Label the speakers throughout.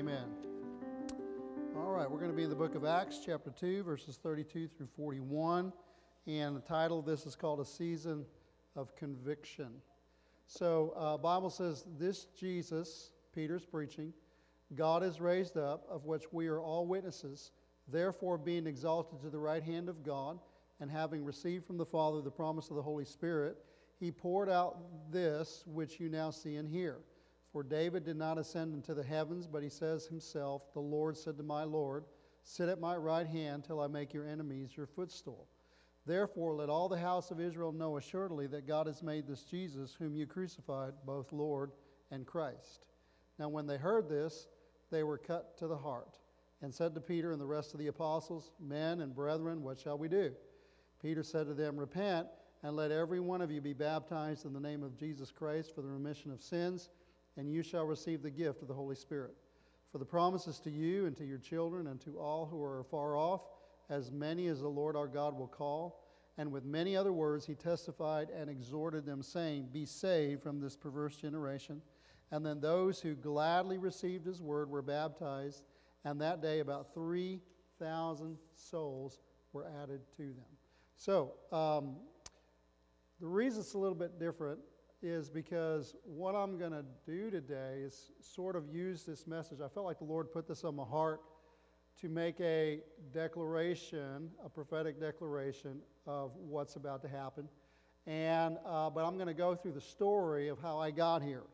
Speaker 1: Amen. All right, we're going to be in the book of Acts, chapter 2, verses 32 through 41. And the title of this is called A Season of Conviction. So, uh, Bible says, This Jesus, Peter's preaching, God is raised up, of which we are all witnesses. Therefore, being exalted to the right hand of God, and having received from the Father the promise of the Holy Spirit, he poured out this which you now see and hear. For David did not ascend into the heavens, but he says himself, The Lord said to my Lord, Sit at my right hand till I make your enemies your footstool. Therefore, let all the house of Israel know assuredly that God has made this Jesus, whom you crucified, both Lord and Christ. Now, when they heard this, they were cut to the heart, and said to Peter and the rest of the apostles, Men and brethren, what shall we do? Peter said to them, Repent, and let every one of you be baptized in the name of Jesus Christ for the remission of sins and you shall receive the gift of the Holy Spirit. For the promises to you and to your children and to all who are far off, as many as the Lord our God will call. And with many other words, he testified and exhorted them, saying, Be saved from this perverse generation. And then those who gladly received his word were baptized, and that day about 3,000 souls were added to them. So, um, the reason it's a little bit different is because what I'm going to do today is sort of use this message. I felt like the Lord put this on my heart to make a declaration, a prophetic declaration of what's about to happen. And, uh, but I'm going to go through the story of how I got here.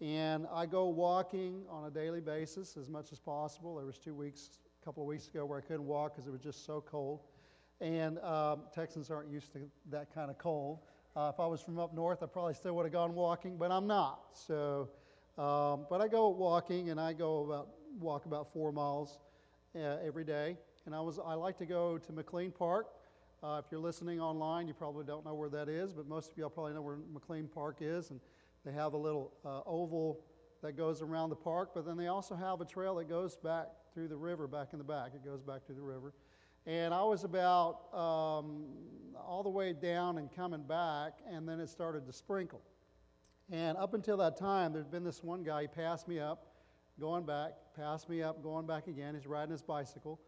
Speaker 1: And I go walking on a daily basis as much as possible. There was two weeks, a couple of weeks ago, where I couldn't walk because it was just so cold. And um, Texans aren't used to that kind of cold. Uh, if I was from up north, I probably still would have gone walking, but I'm not. So, um, but I go walking, and I go about walk about four miles uh, every day. And I was I like to go to McLean Park. Uh, if you're listening online, you probably don't know where that is, but most of y'all probably know where McLean Park is. And they have a little uh, oval that goes around the park, but then they also have a trail that goes back through the river, back in the back. It goes back to the river. And I was about um, all the way down and coming back, and then it started to sprinkle. And up until that time, there'd been this one guy, he passed me up, going back, passed me up, going back again. He's riding his bicycle,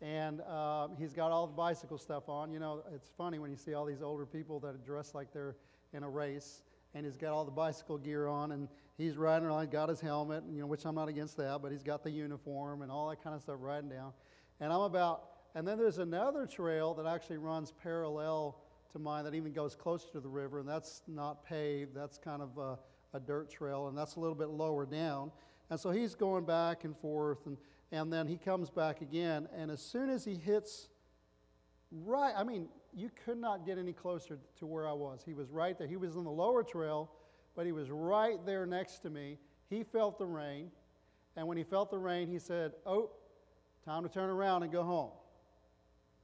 Speaker 1: and uh, he's got all the bicycle stuff on. You know, it's funny when you see all these older people that are dressed like they're in a race, and he's got all the bicycle gear on, and he's riding around, got his helmet, you know, which I'm not against that, but he's got the uniform and all that kind of stuff riding down. And I'm about and then there's another trail that actually runs parallel to mine that even goes closer to the river, and that's not paved. That's kind of a, a dirt trail, and that's a little bit lower down. And so he's going back and forth, and, and then he comes back again. And as soon as he hits right, I mean, you could not get any closer to where I was. He was right there. He was in the lower trail, but he was right there next to me. He felt the rain, and when he felt the rain, he said, Oh, time to turn around and go home.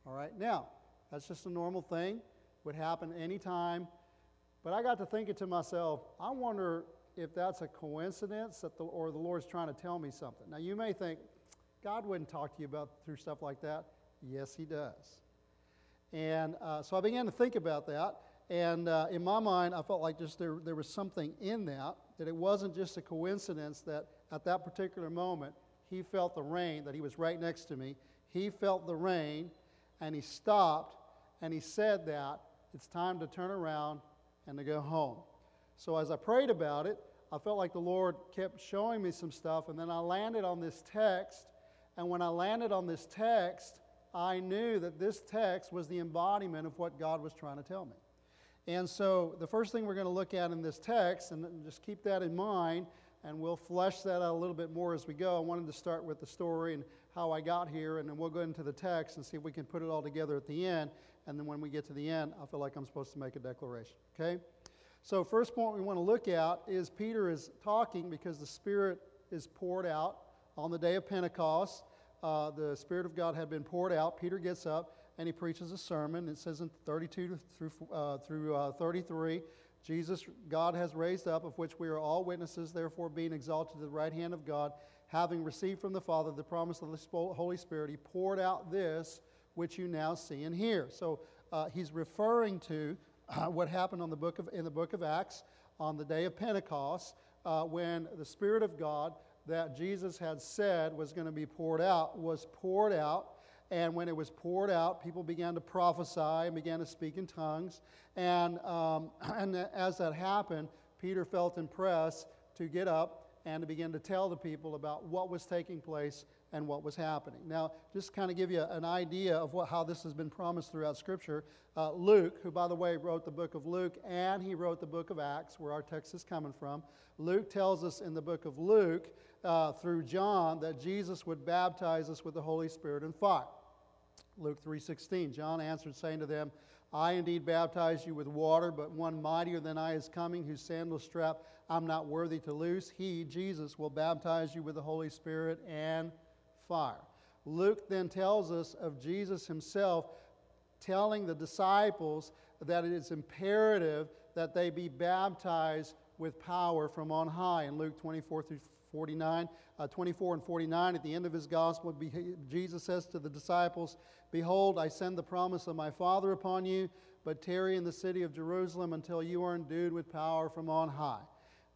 Speaker 1: All right, now, that's just a normal thing, would happen anytime. But I got to thinking to myself, I wonder if that's a coincidence that the, or the Lord's trying to tell me something. Now, you may think, God wouldn't talk to you about through stuff like that. Yes, He does. And uh, so I began to think about that. And uh, in my mind, I felt like just there, there was something in that, that it wasn't just a coincidence that at that particular moment, he felt the rain, that he was right next to me. He felt the rain, and he stopped and he said that it's time to turn around and to go home. So as I prayed about it, I felt like the Lord kept showing me some stuff, and then I landed on this text. And when I landed on this text, I knew that this text was the embodiment of what God was trying to tell me. And so the first thing we're going to look at in this text, and just keep that in mind, and we'll flesh that out a little bit more as we go. I wanted to start with the story and how I got here, and then we'll go into the text and see if we can put it all together at the end. And then when we get to the end, I feel like I'm supposed to make a declaration. Okay? So, first point we want to look at is Peter is talking because the Spirit is poured out on the day of Pentecost. Uh, the Spirit of God had been poured out. Peter gets up and he preaches a sermon. It says in 32 through, uh, through uh, 33 Jesus, God has raised up, of which we are all witnesses, therefore, being exalted to the right hand of God, having received from the Father the promise of the Holy Spirit, he poured out this which you now see and hear. So uh, he's referring to uh, what happened on the book of, in the book of Acts on the day of Pentecost uh, when the Spirit of God that Jesus had said was going to be poured out was poured out. And when it was poured out, people began to prophesy and began to speak in tongues. And, um, and as that happened, Peter felt impressed to get up and to begin to tell the people about what was taking place and what was happening. Now, just kind of give you an idea of what, how this has been promised throughout Scripture. Uh, Luke, who, by the way, wrote the book of Luke and he wrote the book of Acts, where our text is coming from, Luke tells us in the book of Luke uh, through John that Jesus would baptize us with the Holy Spirit and fire. Luke 3:16 John answered saying to them I indeed baptize you with water but one mightier than I is coming whose sandal strap I'm not worthy to loose he Jesus will baptize you with the Holy Spirit and fire. Luke then tells us of Jesus himself telling the disciples that it is imperative that they be baptized with power from on high in Luke 24 through 49, uh, 24 and 49. At the end of his gospel, Jesus says to the disciples, Behold, I send the promise of my Father upon you, but tarry in the city of Jerusalem until you are endued with power from on high.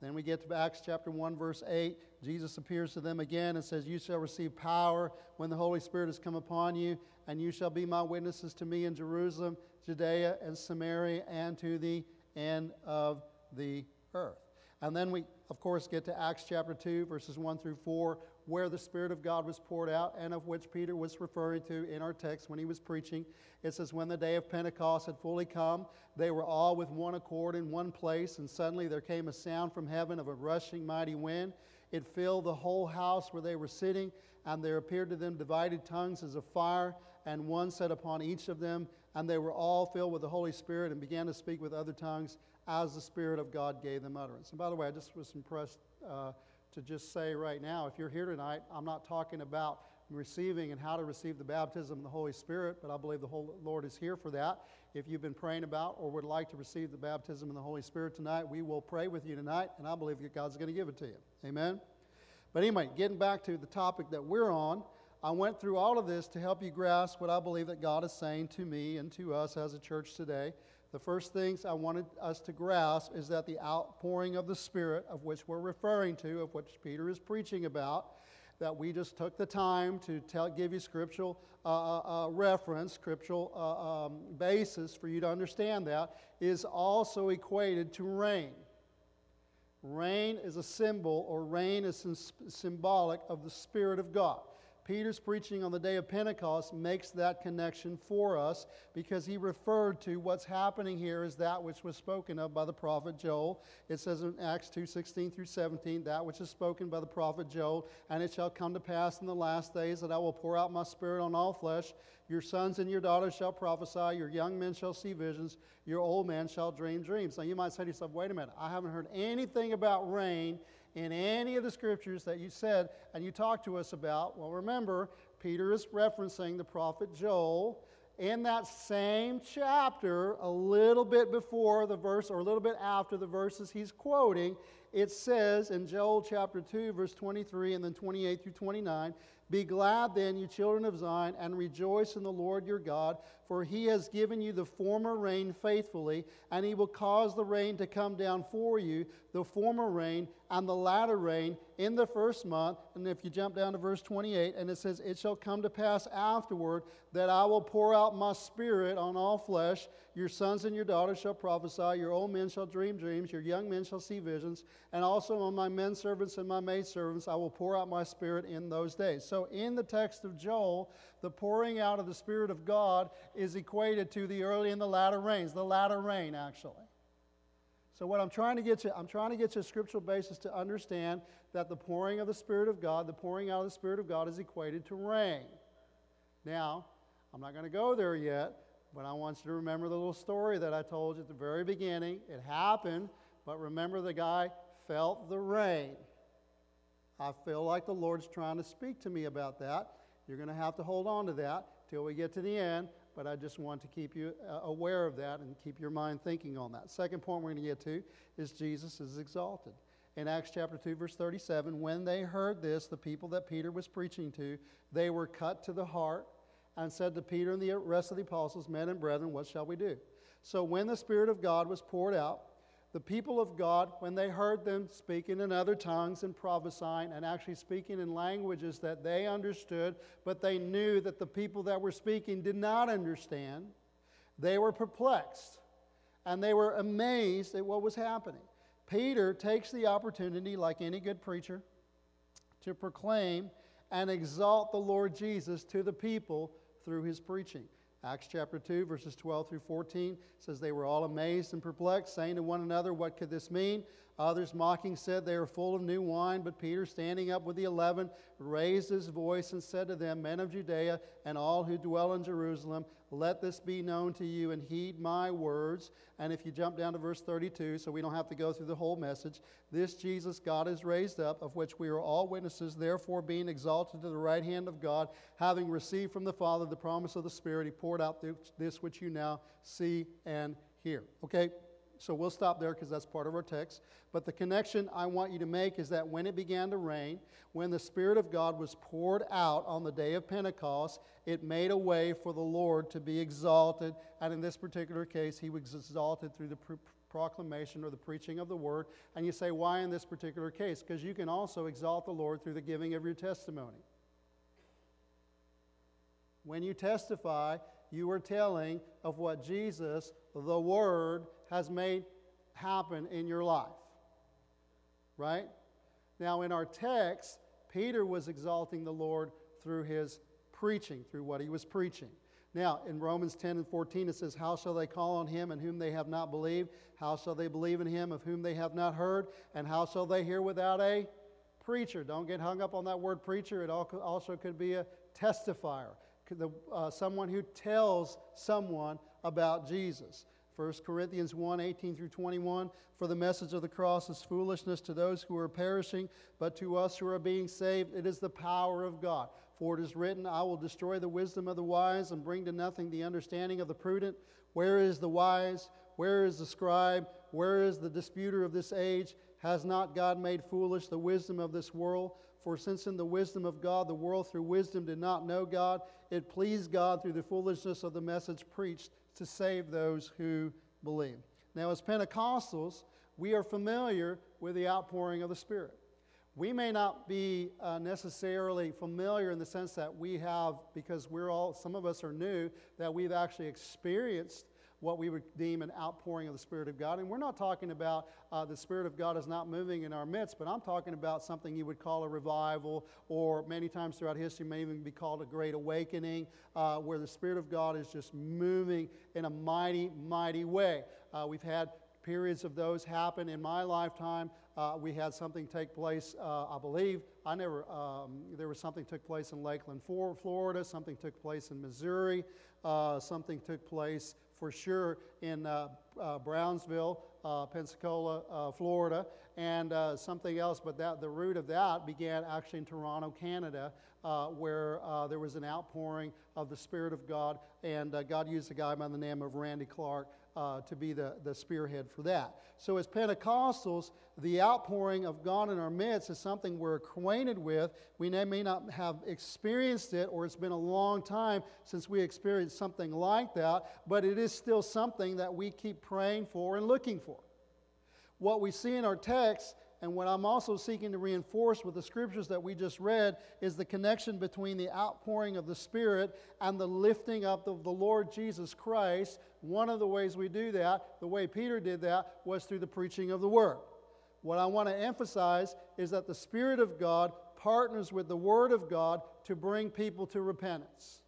Speaker 1: Then we get to Acts chapter 1, verse 8. Jesus appears to them again and says, You shall receive power when the Holy Spirit has come upon you, and you shall be my witnesses to me in Jerusalem, Judea, and Samaria, and to the end of the earth. And then we, of course, get to Acts chapter 2, verses 1 through 4, where the Spirit of God was poured out, and of which Peter was referring to in our text when he was preaching. It says, When the day of Pentecost had fully come, they were all with one accord in one place, and suddenly there came a sound from heaven of a rushing mighty wind. It filled the whole house where they were sitting, and there appeared to them divided tongues as of fire, and one sat upon each of them. And they were all filled with the Holy Spirit and began to speak with other tongues as the Spirit of God gave them utterance. And by the way, I just was impressed uh, to just say right now if you're here tonight, I'm not talking about receiving and how to receive the baptism of the Holy Spirit, but I believe the whole Lord is here for that. If you've been praying about or would like to receive the baptism of the Holy Spirit tonight, we will pray with you tonight, and I believe that God's going to give it to you. Amen? But anyway, getting back to the topic that we're on, I went through all of this to help you grasp what I believe that God is saying to me and to us as a church today. The first things I wanted us to grasp is that the outpouring of the Spirit, of which we're referring to, of which Peter is preaching about, that we just took the time to tell, give you scriptural uh, uh, uh, reference, scriptural uh, um, basis for you to understand that, is also equated to rain. Rain is a symbol, or rain is symbolic of the Spirit of God. Peter's preaching on the day of Pentecost makes that connection for us because he referred to what's happening here as that which was spoken of by the prophet Joel. It says in Acts 2 16 through 17, that which is spoken by the prophet Joel, and it shall come to pass in the last days that I will pour out my spirit on all flesh. Your sons and your daughters shall prophesy, your young men shall see visions, your old men shall dream dreams. Now you might say to yourself, wait a minute, I haven't heard anything about rain in any of the scriptures that you said and you talked to us about. Well, remember, Peter is referencing the prophet Joel. In that same chapter, a little bit before the verse, or a little bit after the verses he's quoting, it says in Joel chapter 2, verse 23 and then 28 through 29 Be glad then, you children of Zion, and rejoice in the Lord your God, for he has given you the former rain faithfully, and he will cause the rain to come down for you, the former rain and the latter rain in the first month. And if you jump down to verse 28, and it says, It shall come to pass afterward that I will pour out my spirit on all flesh. Your sons and your daughters shall prophesy, your old men shall dream dreams, your young men shall see visions, and also on my men servants and my maid servants I will pour out my spirit in those days. So in the text of Joel, the pouring out of the Spirit of God is equated to the early and the latter rains, the latter rain, actually. So what I'm trying to get you, I'm trying to get you a scriptural basis to understand that the pouring of the Spirit of God, the pouring out of the Spirit of God is equated to rain. Now, I'm not going to go there yet, but I want you to remember the little story that I told you at the very beginning. It happened, but remember the guy felt the rain. I feel like the Lord's trying to speak to me about that. You're going to have to hold on to that till we get to the end but I just want to keep you uh, aware of that and keep your mind thinking on that. Second point we're going to get to is Jesus is exalted. In Acts chapter 2, verse 37, when they heard this, the people that Peter was preaching to, they were cut to the heart and said to Peter and the rest of the apostles, Men and brethren, what shall we do? So when the Spirit of God was poured out, the people of God, when they heard them speaking in other tongues and prophesying and actually speaking in languages that they understood, but they knew that the people that were speaking did not understand, they were perplexed and they were amazed at what was happening. Peter takes the opportunity, like any good preacher, to proclaim and exalt the Lord Jesus to the people through his preaching. Acts chapter 2, verses 12 through 14 says, They were all amazed and perplexed, saying to one another, What could this mean? Others mocking said, They are full of new wine. But Peter, standing up with the eleven, raised his voice and said to them, Men of Judea and all who dwell in Jerusalem, let this be known to you and heed my words. And if you jump down to verse 32, so we don't have to go through the whole message, this Jesus God has raised up, of which we are all witnesses, therefore being exalted to the right hand of God, having received from the Father the promise of the Spirit, he poured out this which you now see and hear. Okay? So we'll stop there because that's part of our text. But the connection I want you to make is that when it began to rain, when the Spirit of God was poured out on the day of Pentecost, it made a way for the Lord to be exalted. And in this particular case, he was exalted through the proclamation or the preaching of the word. And you say, why in this particular case? Because you can also exalt the Lord through the giving of your testimony. When you testify, you are telling of what Jesus, the Word, has made happen in your life. Right? Now, in our text, Peter was exalting the Lord through his preaching, through what he was preaching. Now, in Romans 10 and 14, it says, How shall they call on him in whom they have not believed? How shall they believe in him of whom they have not heard? And how shall they hear without a preacher? Don't get hung up on that word preacher. It also could be a testifier, uh, someone who tells someone about Jesus. 1 Corinthians 1 18 through 21. For the message of the cross is foolishness to those who are perishing, but to us who are being saved, it is the power of God. For it is written, I will destroy the wisdom of the wise and bring to nothing the understanding of the prudent. Where is the wise? Where is the scribe? Where is the disputer of this age? Has not God made foolish the wisdom of this world? For since in the wisdom of God, the world through wisdom did not know God, it pleased God through the foolishness of the message preached to save those who believe. Now, as Pentecostals, we are familiar with the outpouring of the Spirit. We may not be uh, necessarily familiar in the sense that we have, because we're all, some of us are new, that we've actually experienced what we would deem an outpouring of the Spirit of God. And we're not talking about uh, the Spirit of God is not moving in our midst, but I'm talking about something you would call a revival, or many times throughout history may even be called a great awakening, uh, where the Spirit of God is just moving in a mighty, mighty way. Uh, we've had periods of those happen in my lifetime. Uh, we had something take place, uh, I believe. I never, um, there was something took place in Lakeland, Florida. Something took place in Missouri. Uh, something took place for sure in uh, uh, Brownsville, uh, Pensacola, Florida, and something else. But that the root of that began actually in Toronto, Canada, where there was an outpouring of the Spirit of God, and God used a guy by the name of Randy Clark uh, to be the, the spearhead for that. So, as Pentecostals, the outpouring of God in our midst is something we're acquainted with. We may not have experienced it, or it's been a long time since we experienced something like that, but it is still something that we keep praying for and looking for. What we see in our text and what I'm also seeking to reinforce with the scriptures that we just read is the connection between the outpouring of the Spirit and the lifting up of the Lord Jesus Christ. One of the ways we do that, the way Peter did that, was through the preaching of the Word. What I want to emphasize is that the Spirit of God partners with the Word of God to bring people to repentance.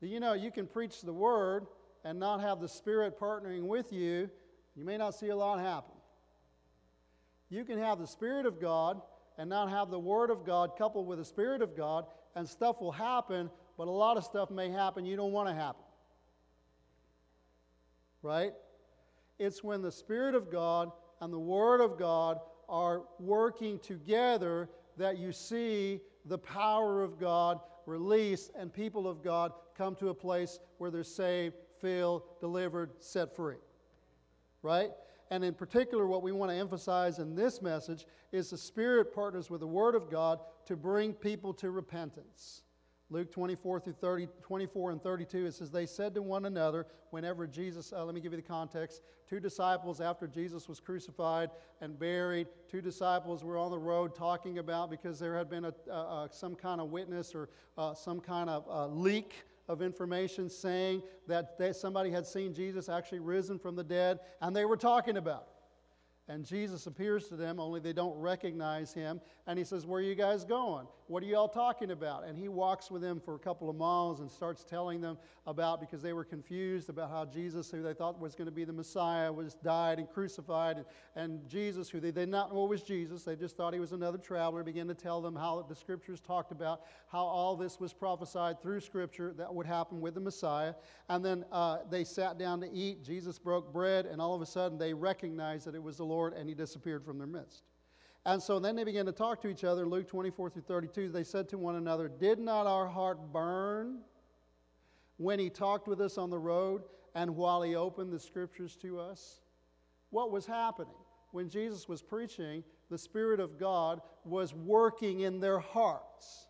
Speaker 1: You know, you can preach the Word and not have the Spirit partnering with you, you may not see a lot happen. You can have the Spirit of God and not have the Word of God coupled with the Spirit of God, and stuff will happen, but a lot of stuff may happen you don't want to happen. Right? It's when the Spirit of God and the Word of God are working together that you see the power of God released and people of God come to a place where they're saved, filled, delivered, set free. Right? And in particular, what we want to emphasize in this message is the Spirit partners with the Word of God to bring people to repentance. Luke 24 through 30, 24 and 32, it says, They said to one another, whenever Jesus, uh, let me give you the context. Two disciples, after Jesus was crucified and buried, two disciples were on the road talking about because there had been a, uh, some kind of witness or uh, some kind of uh, leak of information saying that they, somebody had seen Jesus actually risen from the dead, and they were talking about it. And Jesus appears to them, only they don't recognize him. And he says, Where are you guys going? What are y'all talking about? And he walks with them for a couple of miles and starts telling them about, because they were confused about how Jesus, who they thought was going to be the Messiah, was died and crucified. And, and Jesus, who they did not know was Jesus, they just thought he was another traveler, began to tell them how the scriptures talked about how all this was prophesied through scripture that would happen with the Messiah. And then uh, they sat down to eat. Jesus broke bread, and all of a sudden they recognized that it was the Lord, and he disappeared from their midst. And so then they began to talk to each other. Luke 24 through 32, they said to one another, Did not our heart burn when he talked with us on the road and while he opened the scriptures to us? What was happening? When Jesus was preaching, the Spirit of God was working in their hearts.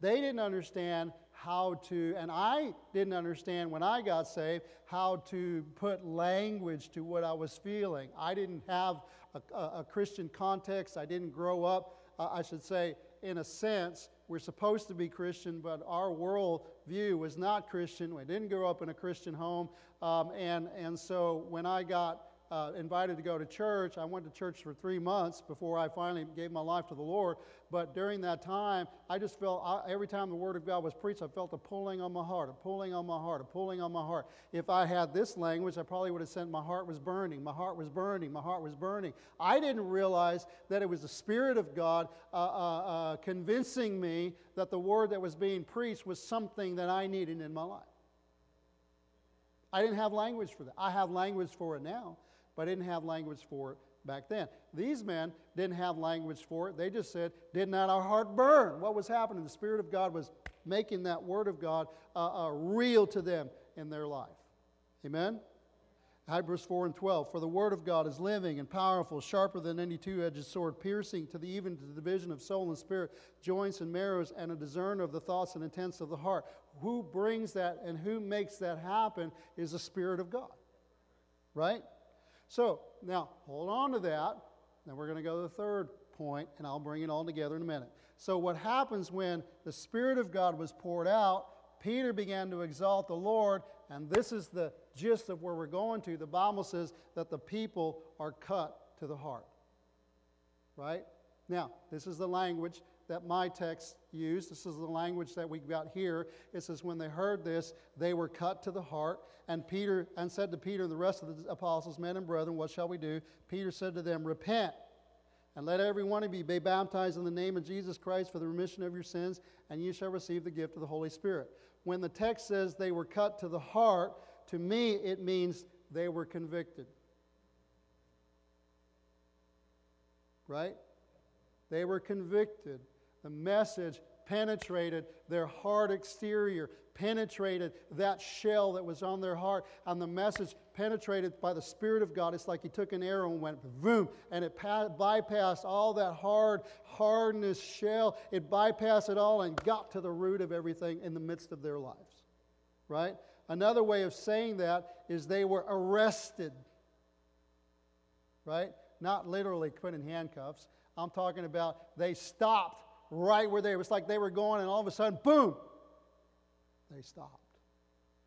Speaker 1: They didn't understand how to, and I didn't understand when I got saved how to put language to what I was feeling. I didn't have a, a, a Christian context. I didn't grow up, uh, I should say, in a sense, we're supposed to be Christian, but our world view was not Christian. We didn't grow up in a Christian home. Um, and, and so when I got uh, invited to go to church. I went to church for three months before I finally gave my life to the Lord. But during that time, I just felt I, every time the Word of God was preached, I felt a pulling on my heart, a pulling on my heart, a pulling on my heart. If I had this language, I probably would have said my heart was burning, my heart was burning, my heart was burning. I didn't realize that it was the Spirit of God uh, uh, uh convincing me that the Word that was being preached was something that I needed in my life. I didn't have language for that. I have language for it now but didn't have language for it back then. These men didn't have language for it. They just said, Did not our heart burn? What was happening? The Spirit of God was making that Word of God uh, uh, real to them in their life. Amen? Hebrews 4 and 12. For the Word of God is living and powerful, sharper than any two edged sword, piercing to the even to the division of soul and spirit, joints and marrows, and a discerner of the thoughts and intents of the heart. Who brings that and who makes that happen is the Spirit of God. Right? So, now hold on to that. Now we're going to go to the third point, and I'll bring it all together in a minute. So, what happens when the Spirit of God was poured out? Peter began to exalt the Lord, and this is the gist of where we're going to. The Bible says that the people are cut to the heart. Right? Now, this is the language that my text used. This is the language that we've got here. It says, When they heard this, they were cut to the heart. And Peter and said to Peter and the rest of the apostles, Men and brethren, what shall we do? Peter said to them, Repent, and let every one of you be baptized in the name of Jesus Christ for the remission of your sins, and you shall receive the gift of the Holy Spirit. When the text says they were cut to the heart, to me it means they were convicted. Right? They were convicted the message penetrated their heart exterior, penetrated that shell that was on their heart, and the message penetrated by the Spirit of God. It's like he took an arrow and went boom, and it bypassed all that hard, hardness shell. It bypassed it all and got to the root of everything in the midst of their lives. Right? Another way of saying that is they were arrested. Right? Not literally put in handcuffs. I'm talking about they stopped right where they was like they were going and all of a sudden boom they stopped.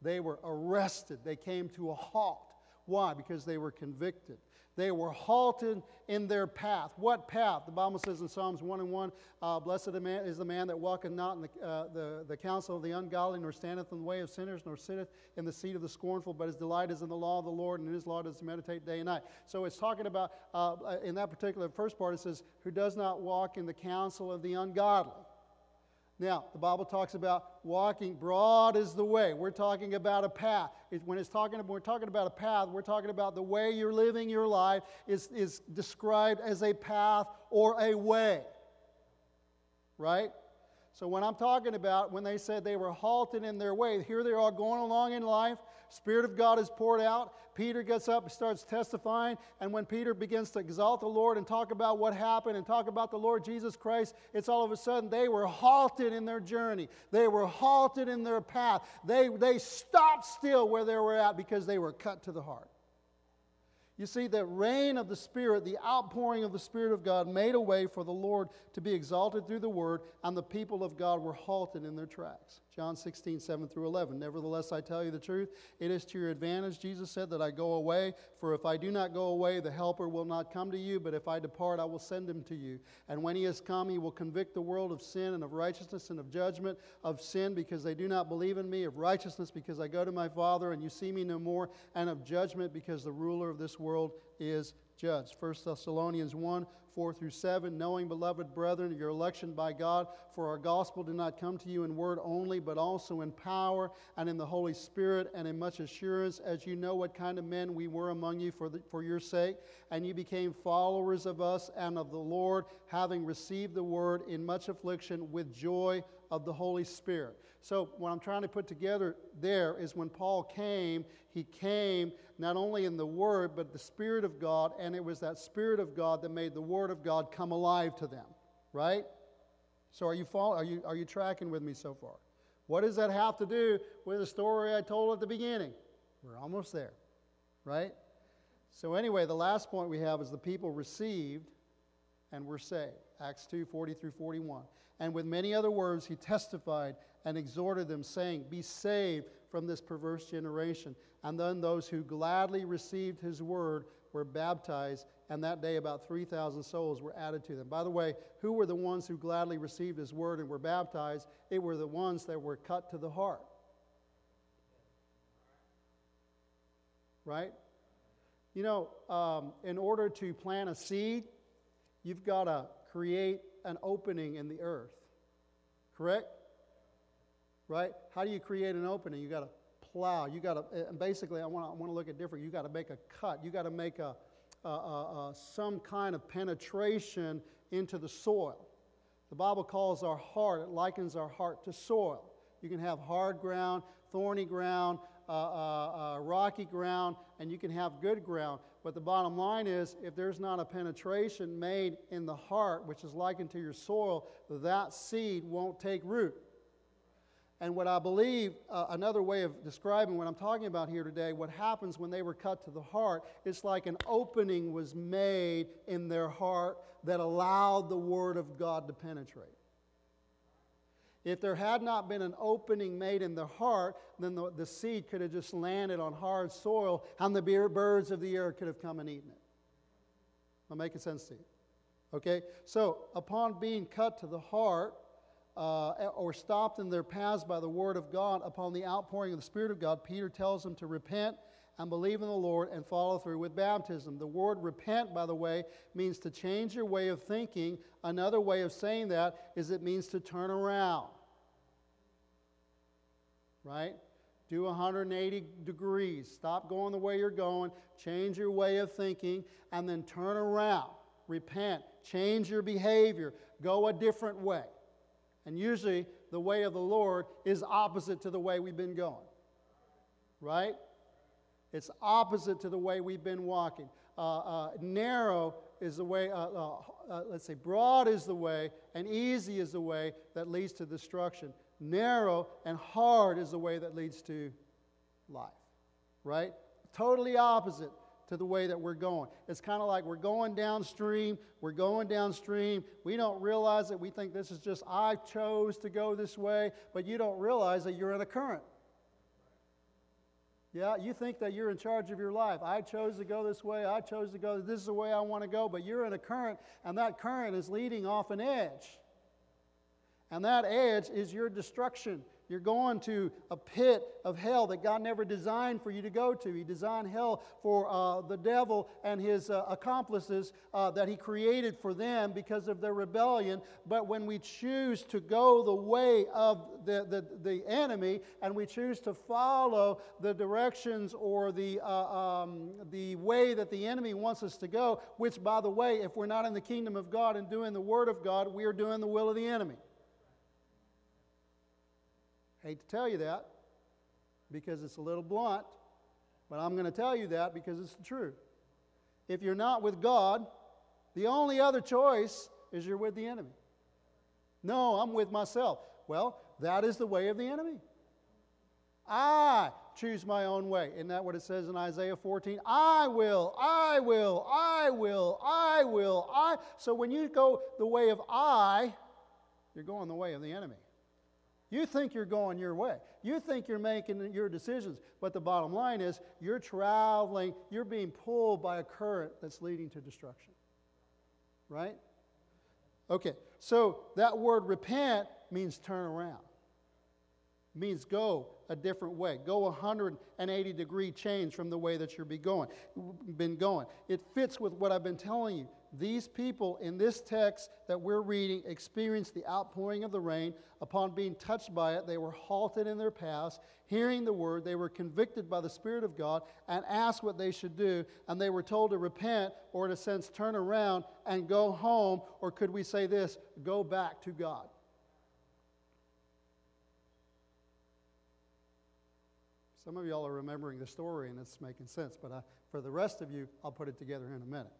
Speaker 1: They were arrested. They came to a halt. Why? Because they were convicted they were halted in their path. What path? The Bible says in Psalms 1 and 1 uh, Blessed is the man that walketh not in the, uh, the, the counsel of the ungodly, nor standeth in the way of sinners, nor sitteth in the seat of the scornful, but his delight is in the law of the Lord, and in his law does he meditate day and night. So it's talking about, uh, in that particular first part, it says, Who does not walk in the counsel of the ungodly. Now, the Bible talks about walking broad is the way. We're talking about a path. when it's talking, we're talking about a path, we're talking about the way you're living your life is, is described as a path or a way. Right? So, when I'm talking about when they said they were halted in their way, here they are going along in life. Spirit of God is poured out. Peter gets up and starts testifying. And when Peter begins to exalt the Lord and talk about what happened and talk about the Lord Jesus Christ, it's all of a sudden they were halted in their journey. They were halted in their path. They, they stopped still where they were at because they were cut to the heart. You see, the rain of the Spirit, the outpouring of the Spirit of God, made a way for the Lord to be exalted through the word, and the people of God were halted in their tracks. John 16, 7 through 11. Nevertheless, I tell you the truth, it is to your advantage, Jesus said, that I go away. For if I do not go away, the Helper will not come to you, but if I depart, I will send him to you. And when he has come, he will convict the world of sin and of righteousness and of judgment, of sin because they do not believe in me, of righteousness because I go to my Father and you see me no more, and of judgment because the ruler of this world is judged. 1 Thessalonians 1 4 through 7, knowing, beloved brethren, your election by God, for our gospel did not come to you in word only, but also in power and in the Holy Spirit and in much assurance, as you know what kind of men we were among you for, the, for your sake. And you became followers of us and of the Lord, having received the word in much affliction with joy of the Holy Spirit. So, what I'm trying to put together there is when Paul came, he came not only in the Word, but the Spirit of God, and it was that Spirit of God that made the Word of God come alive to them, right? So, are you, follow, are you, are you tracking with me so far? What does that have to do with the story I told at the beginning? We're almost there, right? So, anyway, the last point we have is the people received and were saved. Acts 2 40 through 41. And with many other words, he testified and exhorted them, saying, Be saved from this perverse generation. And then those who gladly received his word were baptized, and that day about 3,000 souls were added to them. By the way, who were the ones who gladly received his word and were baptized? It were the ones that were cut to the heart. Right? You know, um, in order to plant a seed, you've got to create an opening in the earth. Correct? Right? How do you create an opening? You got to plow. You got to, and basically, I want to, look at different. You got to make a cut. You got to make a, a, a, a, some kind of penetration into the soil. The Bible calls our heart, it likens our heart to soil. You can have hard ground, thorny ground, uh, uh, uh, rocky ground, and you can have good ground. But the bottom line is if there's not a penetration made in the heart, which is likened to your soil, that seed won't take root. And what I believe, uh, another way of describing what I'm talking about here today, what happens when they were cut to the heart, it's like an opening was made in their heart that allowed the Word of God to penetrate. If there had not been an opening made in the heart, then the, the seed could have just landed on hard soil and the birds of the air could have come and eaten it. Am I making sense to you? Okay? So, upon being cut to the heart, uh, or stopped in their paths by the word of God upon the outpouring of the Spirit of God, Peter tells them to repent and believe in the Lord and follow through with baptism. The word repent, by the way, means to change your way of thinking. Another way of saying that is it means to turn around right? Do 180 degrees. Stop going the way you're going. Change your way of thinking and then turn around. Repent. Change your behavior. Go a different way. And usually, the way of the Lord is opposite to the way we've been going. Right? It's opposite to the way we've been walking. Uh, uh, narrow is the way, uh, uh, uh let's say, broad is the way, and easy is the way that leads to destruction narrow and hard is the way that leads to life, right? Totally opposite to the way that we're going. It's kind of like we're going downstream, we're going downstream. We don't realize it. we think this is just, I chose to go this way, but you don't realize that you're in a current. Yeah, you think that you're in charge of your life. I chose to go this way. I chose to go, this is the way I want to go, but you're in a current, and that current is leading off an edge. And that edge is your destruction. You're going to a pit of hell that God never designed for you to go to. He designed hell for uh, the devil and his uh, accomplices uh, that he created for them because of their rebellion. But when we choose to go the way of the, the, the enemy and we choose to follow the directions or the, uh, um, the way that the enemy wants us to go, which, by the way, if we're not in the kingdom of God and doing the word of God, we are doing the will of the enemy. Hate to tell you that because it's a little blunt, but I'm going to tell you that because it's the truth. If you're not with God, the only other choice is you're with the enemy. No, I'm with myself. Well, that is the way of the enemy. I choose my own way. Isn't that what it says in Isaiah 14? I will, I will, I will, I will, I. So when you go the way of I, you're going the way of the enemy. You think you're going your way. You think you're making your decisions. But the bottom line is you're traveling, you're being pulled by a current that's leading to destruction. Right? Okay, so that word repent means turn around means go a different way. Go 180 degree change from the way that you've. Been going. It fits with what I've been telling you. These people in this text that we're reading experienced the outpouring of the rain. Upon being touched by it, they were halted in their paths, hearing the word. They were convicted by the Spirit of God and asked what they should do. And they were told to repent, or in a sense, turn around and go home. Or could we say this? Go back to God. Some of y'all are remembering the story and it's making sense, but I, for the rest of you, I'll put it together in a minute.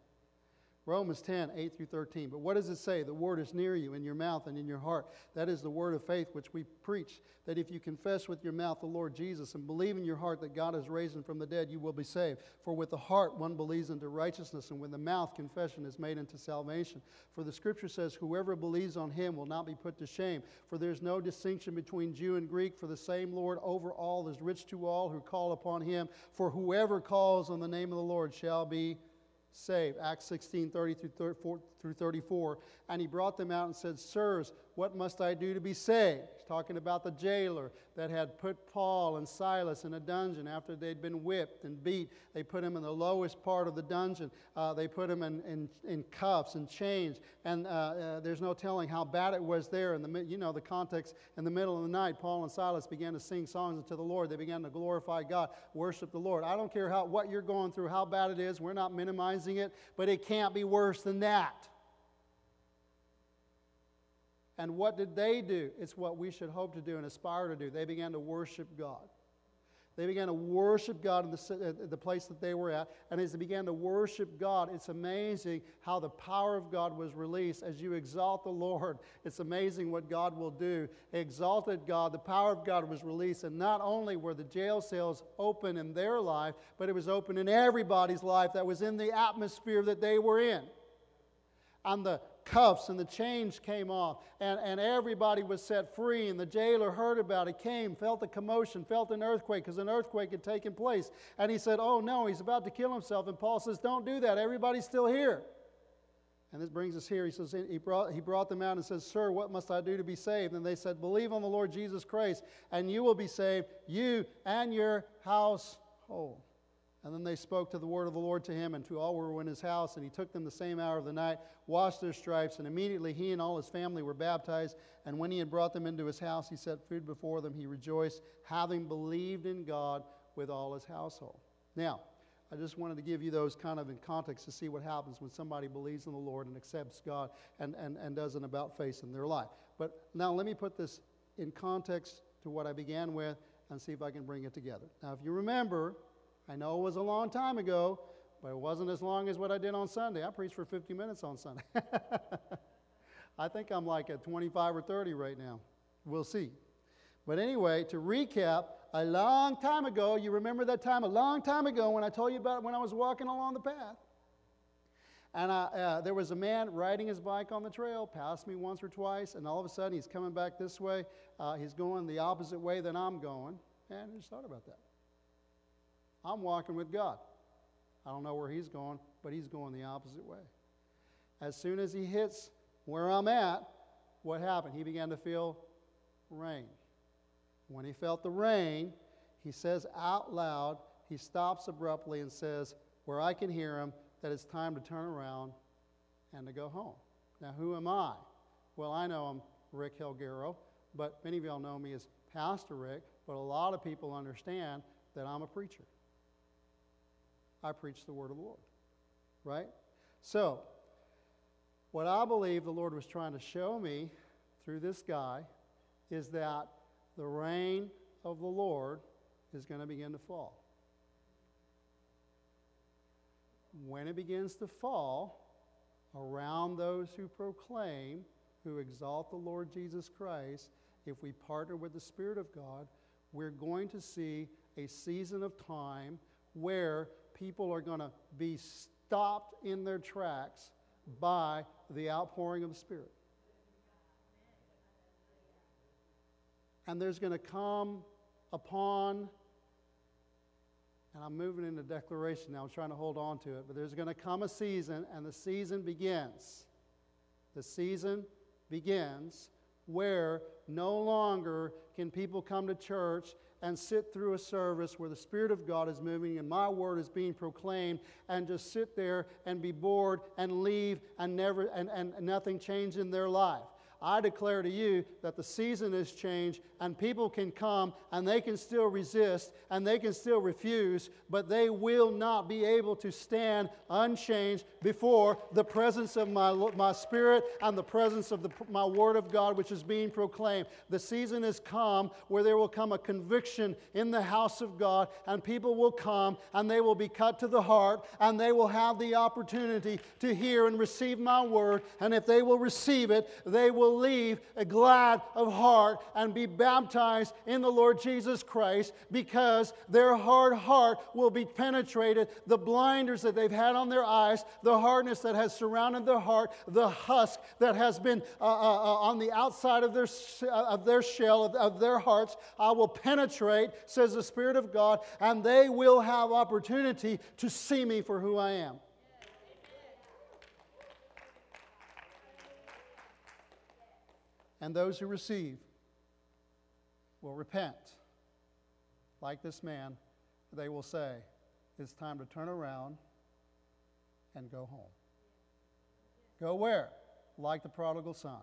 Speaker 1: Romans 10, 8 through 13. But what does it say? The word is near you, in your mouth and in your heart. That is the word of faith which we preach. That if you confess with your mouth the Lord Jesus and believe in your heart that God has raised him from the dead, you will be saved. For with the heart one believes unto righteousness, and with the mouth confession is made unto salvation. For the scripture says, Whoever believes on him will not be put to shame. For there is no distinction between Jew and Greek, for the same Lord over all is rich to all who call upon him. For whoever calls on the name of the Lord shall be saved. Acts 16, 30 through 34. And he brought them out and said, Sirs, what must I do to be saved? Talking about the jailer that had put Paul and Silas in a dungeon after they'd been whipped and beat. They put him in the lowest part of the dungeon. Uh, they put him in, in, in, cuffs and chains. And uh, uh, there's no telling how bad it was there. In the, you know, the context in the middle of the night, Paul and Silas began to sing songs unto the Lord. They began to glorify God, worship the Lord. I don't care how, what you're going through, how bad it is. We're not minimizing it, but it can't be worse than that. And what did they do? It's what we should hope to do and aspire to do. They began to worship God. They began to worship God in the, uh, the place that they were at. And as they began to worship God, it's amazing how the power of God was released. As you exalt the Lord, it's amazing what God will do. They exalted God, the power of God was released. And not only were the jail cells open in their life, but it was open in everybody's life that was in the atmosphere that they were in. And the cuffs and the chains came off, and, and everybody was set free. And the jailer heard about it, came, felt a commotion, felt an earthquake, because an earthquake had taken place. And he said, Oh no, he's about to kill himself. And Paul says, Don't do that. Everybody's still here. And this brings us here. He says, he brought, he brought them out and says, Sir, what must I do to be saved? And they said, Believe on the Lord Jesus Christ, and you will be saved, you and your household. And then they spoke to the word of the Lord to him and to all who were in his house. And he took them the same hour of the night, washed their stripes, and immediately he and all his family were baptized. And when he had brought them into his house, he set food before them. He rejoiced, having believed in God with all his household. Now, I just wanted to give you those kind of in context to see what happens when somebody believes in the Lord and accepts God and, and, and does an about face in their life. But now let me put this in context to what I began with and see if I can bring it together. Now, if you remember, I know it was a long time ago, but it wasn't as long as what I did on Sunday. I preached for 50 minutes on Sunday. I think I'm like at 25 or 30 right now. We'll see. But anyway, to recap, a long time ago, you remember that time a long time ago when I told you about when I was walking along the path? And I, uh, there was a man riding his bike on the trail, passed me once or twice, and all of a sudden he's coming back this way. Uh, he's going the opposite way than I'm going. And I just thought about that. I'm walking with God. I don't know where he's going, but he's going the opposite way. As soon as he hits where I'm at, what happened? He began to feel rain. When he felt the rain, he says out loud, he stops abruptly and says, where I can hear him, that it's time to turn around and to go home. Now, who am I? Well, I know I'm Rick Helgaro, but many of y'all know me as Pastor Rick, but a lot of people understand that I'm a preacher. I preach the word of the Lord. Right? So, what I believe the Lord was trying to show me through this guy is that the rain of the Lord is going to begin to fall. When it begins to fall around those who proclaim, who exalt the Lord Jesus Christ, if we partner with the Spirit of God, we're going to see a season of time where people are going to be stopped in their tracks by the outpouring of the Spirit. And there's going to come upon, and I'm moving into declaration now, I'm trying to hold on to it, but there's going to come a season, and the season begins. The season begins where no longer can people come to church and sit through a service where the Spirit of God is moving and my word is being proclaimed and just sit there and be bored and leave and never and, and nothing changed in their life. I declare to you that the season has changed and people can come and they can still resist and they can still refuse, but they will not be able to stand unchanged before the presence of my, my spirit and the presence of the, my word of God, which is being proclaimed. The season has come where there will come a conviction in the house of God, and people will come and they will be cut to the heart and they will have the opportunity to hear and receive my word. And if they will receive it, they will leave glad of heart and be baptized in the Lord Jesus Christ because their hard heart will be penetrated. The blinders that they've had on their eyes, the hardness that has surrounded their heart, the husk that has been uh, uh, uh, on the outside of their, uh, of their shell, of, of their hearts, I will penetrate, says the Spirit of God, and they will have opportunity to see me for who I am. And those who receive will repent. Like this man, they will say, It's time to turn around and go home. Go where? Like the prodigal son.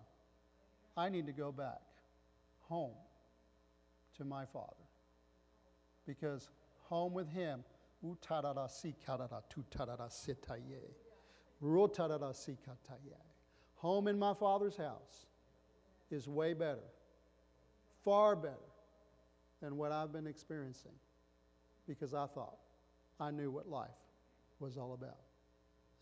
Speaker 1: I need to go back home to my father. Because home with him, home in my father's house is way better, far better than what I've been experiencing because I thought I knew what life was all about.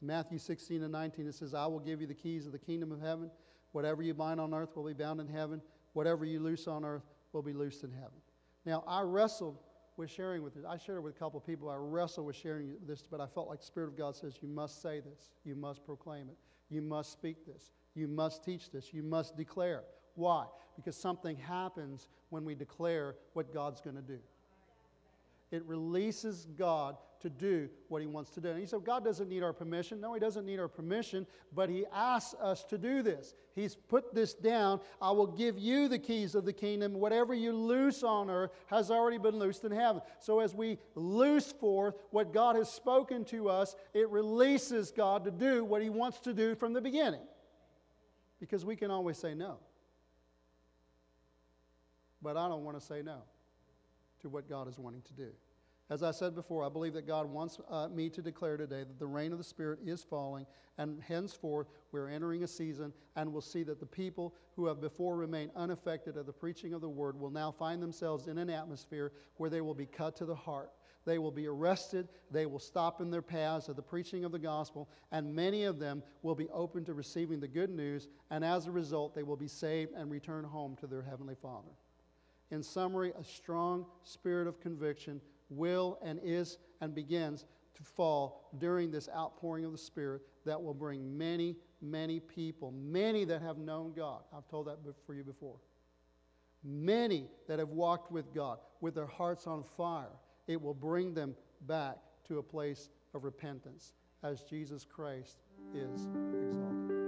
Speaker 1: In Matthew 16 and 19, it says, I will give you the keys of the kingdom of heaven. Whatever you bind on earth will be bound in heaven. Whatever you loose on earth will be loosed in heaven. Now, I wrestled with sharing with this. I shared it with a couple of people. I wrestled with sharing this, but I felt like the Spirit of God says, You must say this. You must proclaim it. You must speak this. You must teach this. You must declare. Why? Because something happens when we declare what God's going to do. It releases God to do what He wants to do. And He said, God doesn't need our permission. No, He doesn't need our permission, but He asks us to do this. He's put this down. I will give you the keys of the kingdom. Whatever you loose on earth has already been loosed in heaven. So as we loose forth what God has spoken to us, it releases God to do what He wants to do from the beginning because we can always say no. But I don't want to say no to what God is wanting to do. As I said before, I believe that God wants uh, me to declare today that the rain of the Spirit is falling, and henceforth we're entering a season, and we'll see that the people who have before remained unaffected of the preaching of the word will now find themselves in an atmosphere where they will be cut to the heart. They will be arrested. They will stop in their paths of the preaching of the gospel, and many of them will be open to receiving the good news, and as a result, they will be saved and return home to their Heavenly Father. In summary, a strong spirit of conviction will and is and begins to fall during this outpouring of the Spirit that will bring many, many people, many that have known God. I've told that for you before. Many that have walked with God with their hearts on fire it will bring them back to a place of repentance as Jesus Christ is exalted.